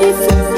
Get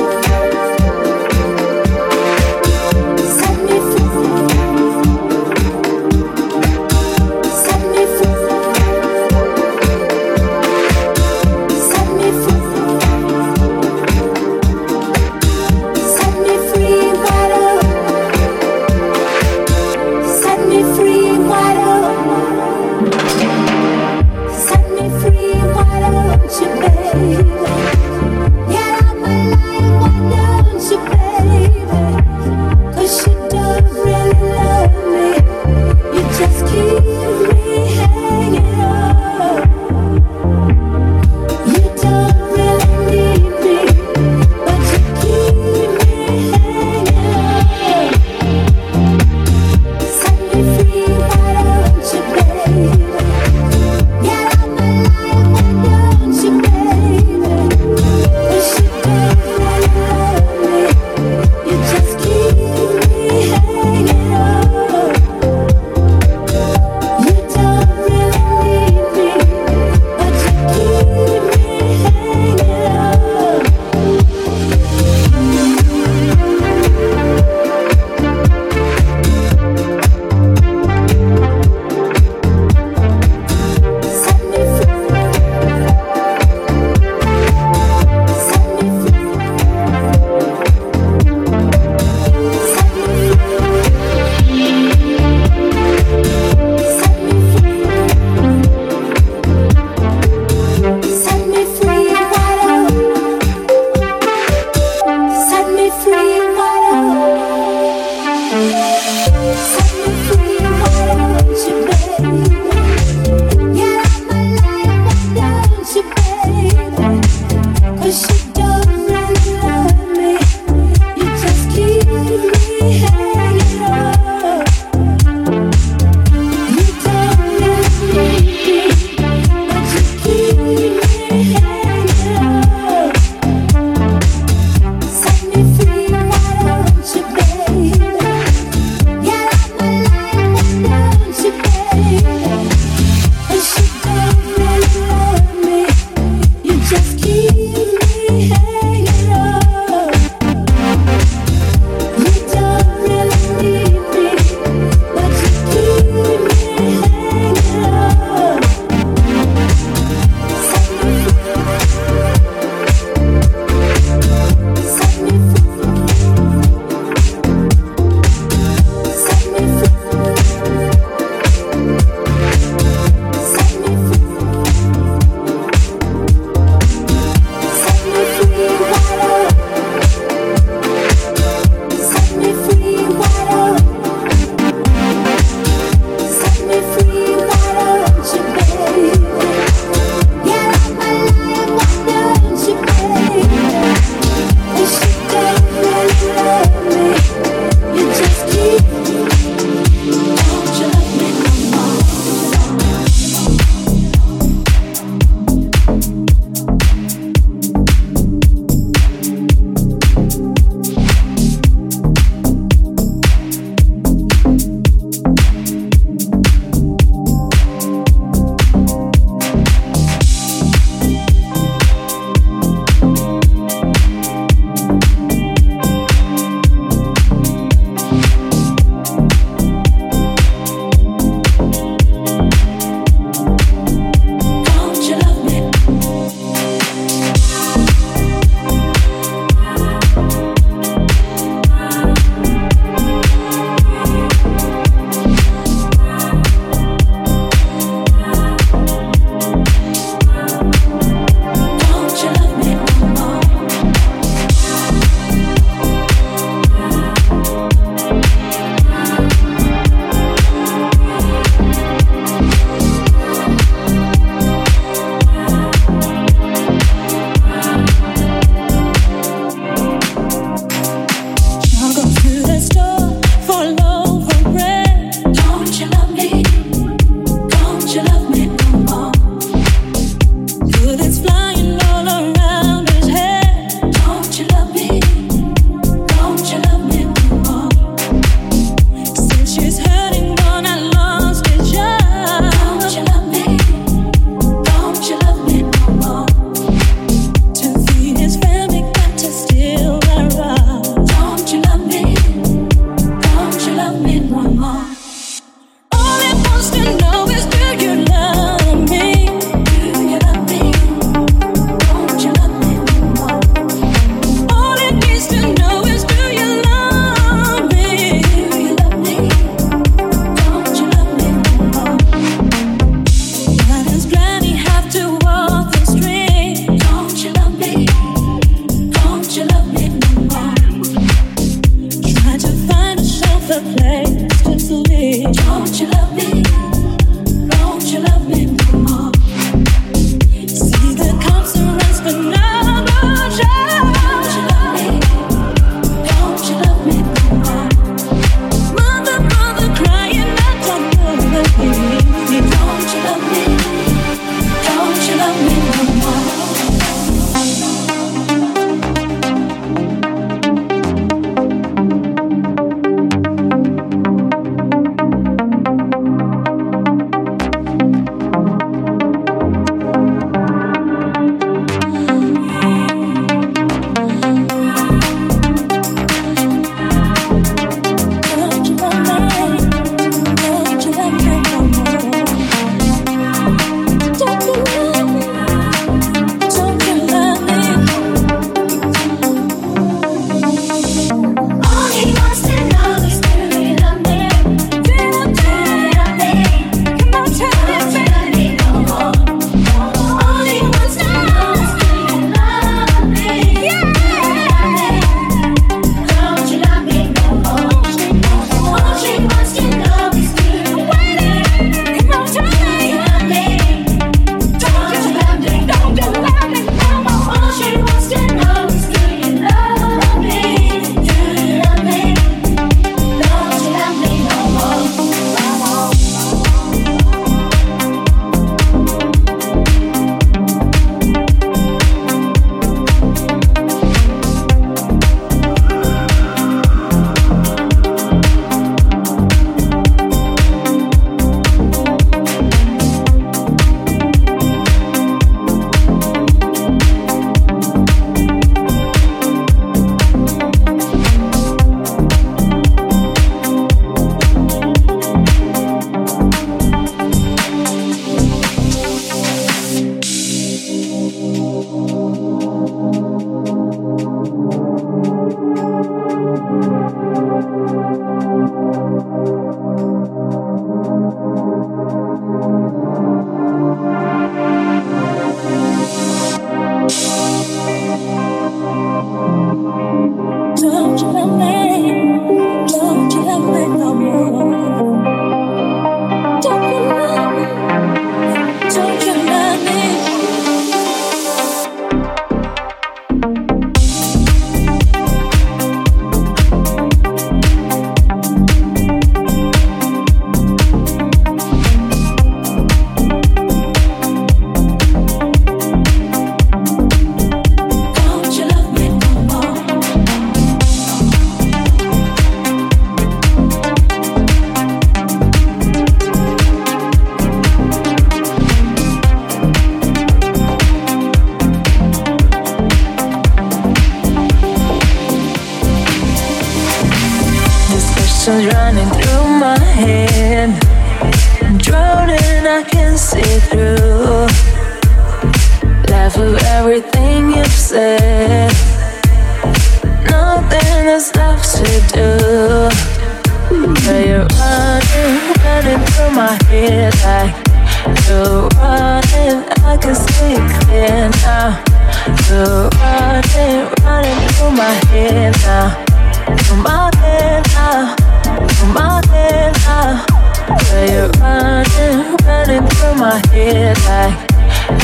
my head like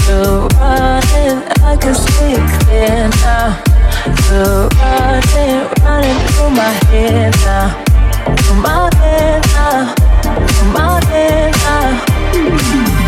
you're running. I can see clear now. You're running, running through my head now. Through my head now. Through my head now.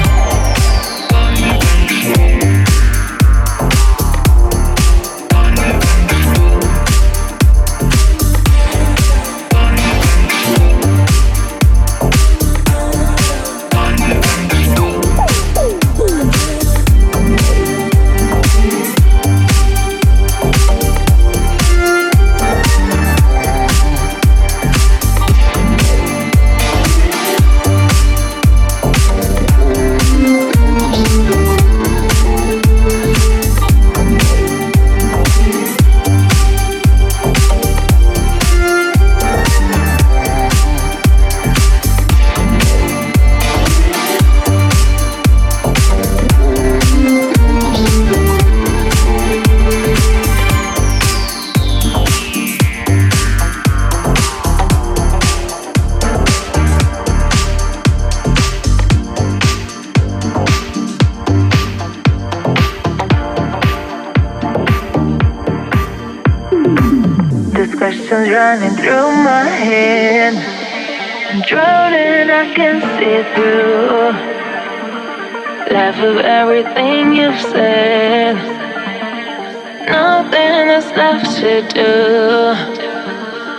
Is left to do.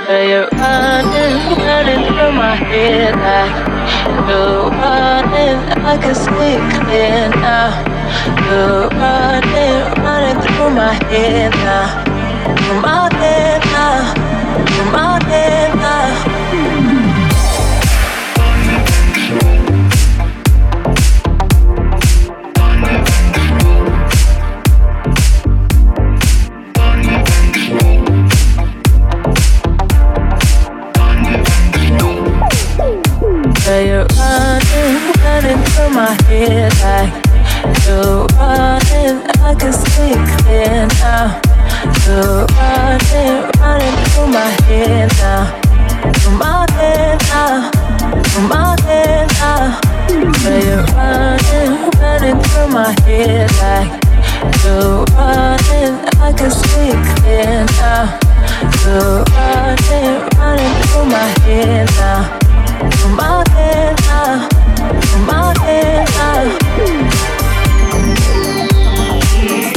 But you're running, running through my head like you're running. I can see clear now. You're running, running through my head now. Through my my like you're running. I can see clear now. You're running, running through my head now. Through my head now. Through my head now. But you're running, running through my head like you're running. I can see clear now. You're running, running through my head now. Through my head now. Through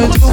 Oh.